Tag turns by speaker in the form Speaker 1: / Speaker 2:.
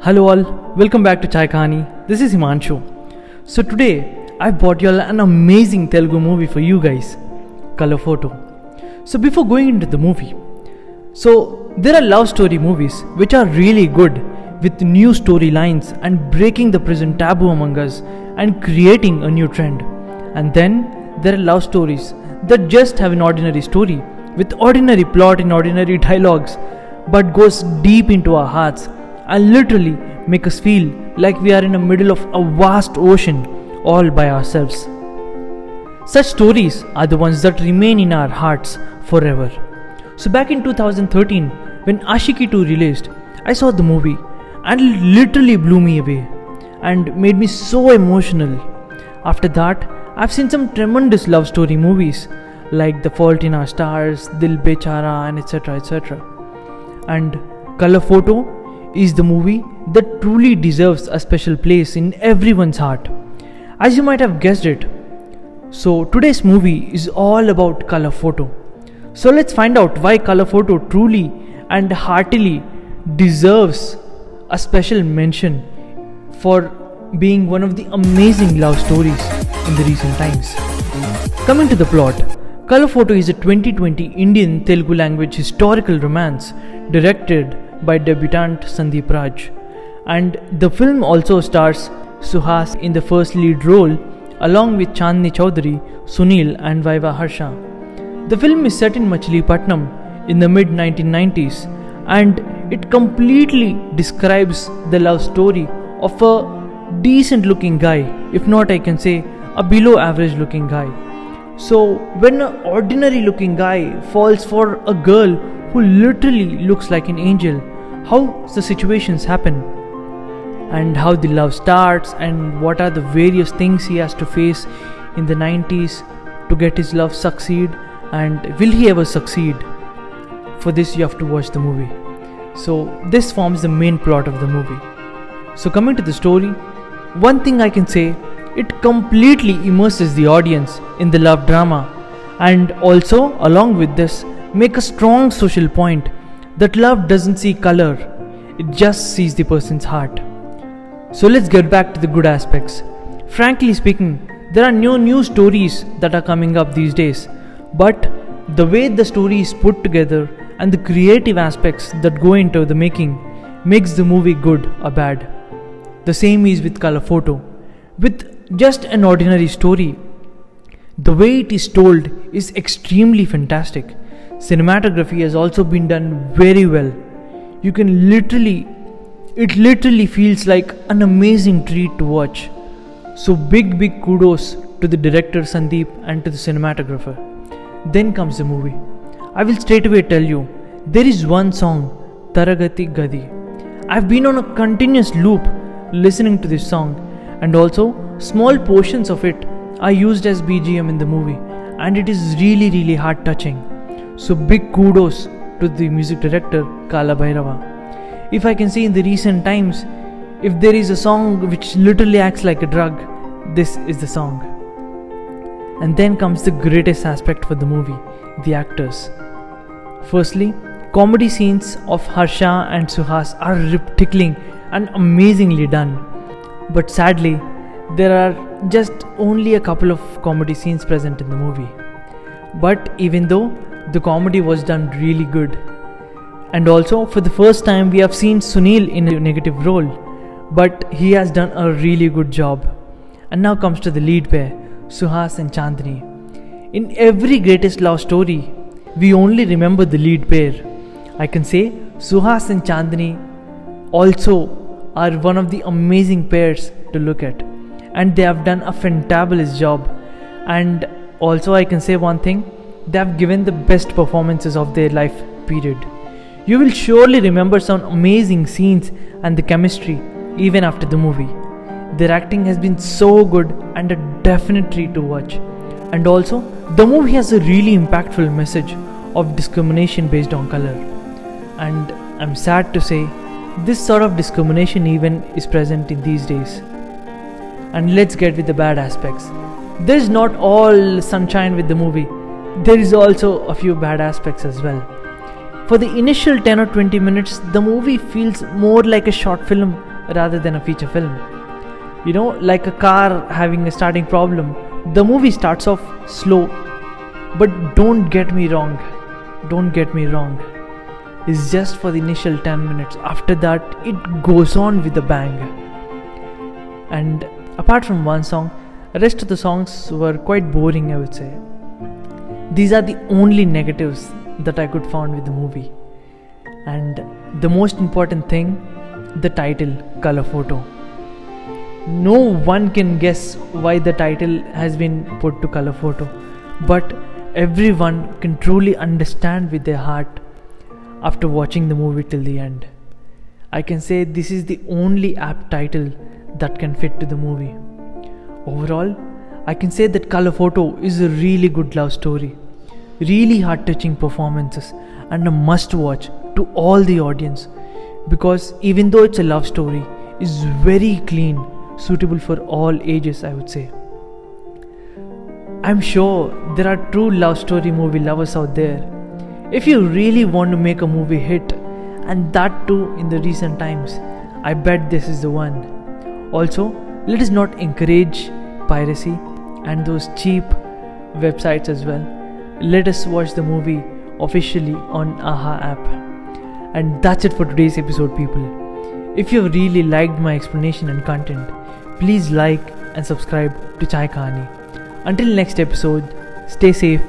Speaker 1: Hello all, welcome back to Chai Kahani. This is Himanshu. So today I brought you all an amazing Telugu movie for you guys, Color Photo. So before going into the movie, so there are love story movies which are really good with new storylines and breaking the present taboo among us and creating a new trend. And then there are love stories that just have an ordinary story with ordinary plot and ordinary dialogues but goes deep into our hearts and literally make us feel like we are in the middle of a vast ocean all by ourselves. Such stories are the ones that remain in our hearts forever. So back in 2013 when Aashiqui 2 released, I saw the movie and it literally blew me away and made me so emotional. After that, I've seen some tremendous love story movies like The Fault in Our Stars, Dil Bechara and etc etc. And Color Photo is the movie that truly deserves a special place in everyone's heart. As you might have guessed it. So today's movie is all about Color Photo. So let's find out why Color Photo truly and heartily deserves a special mention for being one of the amazing love stories in the recent times. Coming to the plot, Color Photo is a 2020 Indian Telugu language historical romance directed by debutant Sandeep Raj. And the film also stars Suhas in the first lead role along with Chandni Chaudhary, Sunil and Vaiva Harsha. The film is set in Machilipatnam in the mid 1990s and it completely describes the love story of a decent looking guy, if not I can say a below average looking guy. So, when an ordinary looking guy falls for a girl who literally looks like an angel, how the situations happen, and how the love starts, and what are the various things he has to face in the 90s to get his love succeed, and will he ever succeed? For this, you have to watch the movie. So, this forms the main plot of the movie. So, coming to the story, one thing I can say it completely immerses the audience in the love drama and also along with this make a strong social point that love doesn't see color it just sees the person's heart so let's get back to the good aspects frankly speaking there are no new stories that are coming up these days but the way the story is put together and the creative aspects that go into the making makes the movie good or bad the same is with color photo with just an ordinary story. The way it is told is extremely fantastic. Cinematography has also been done very well. You can literally, it literally feels like an amazing treat to watch. So, big, big kudos to the director Sandeep and to the cinematographer. Then comes the movie. I will straight away tell you there is one song, Taragati Gadi. I've been on a continuous loop listening to this song and also Small portions of it are used as BGM in the movie, and it is really, really heart touching. So, big kudos to the music director Kala Bhairava. If I can say in the recent times, if there is a song which literally acts like a drug, this is the song. And then comes the greatest aspect for the movie the actors. Firstly, comedy scenes of Harsha and Suhas are rip tickling and amazingly done. But sadly, there are just only a couple of comedy scenes present in the movie. But even though the comedy was done really good, and also for the first time we have seen Sunil in a negative role, but he has done a really good job. And now comes to the lead pair, Suhas and Chandni. In every greatest love story, we only remember the lead pair. I can say Suhas and Chandni also are one of the amazing pairs to look at and they have done a fantabulous job. And also, I can say one thing they have given the best performances of their life period. You will surely remember some amazing scenes and the chemistry even after the movie. Their acting has been so good and a definite treat to watch. And also, the movie has a really impactful message of discrimination based on color. And I'm sad to say, this sort of discrimination even is present in these days and let's get with the bad aspects. There's not all sunshine with the movie, there is also a few bad aspects as well. For the initial 10 or 20 minutes, the movie feels more like a short film rather than a feature film. You know, like a car having a starting problem, the movie starts off slow. But don't get me wrong, don't get me wrong. It's just for the initial 10 minutes. After that, it goes on with a bang. And apart from one song, rest of the songs were quite boring, I would say. These are the only negatives that I could find with the movie. And the most important thing, the title, Color Photo. No one can guess why the title has been put to Color Photo, but everyone can truly understand with their heart after watching the movie till the end. I can say this is the only apt title that can fit to the movie. Overall, I can say that Color Photo is a really good love story, really heart touching performances, and a must watch to all the audience because even though it's a love story, it's very clean, suitable for all ages, I would say. I'm sure there are true love story movie lovers out there. If you really want to make a movie hit, and that too in the recent times, I bet this is the one. Also, let us not encourage piracy and those cheap websites as well. Let us watch the movie officially on AHA app. And that's it for today's episode, people. If you really liked my explanation and content, please like and subscribe to Chai Kahani. Until next episode, stay safe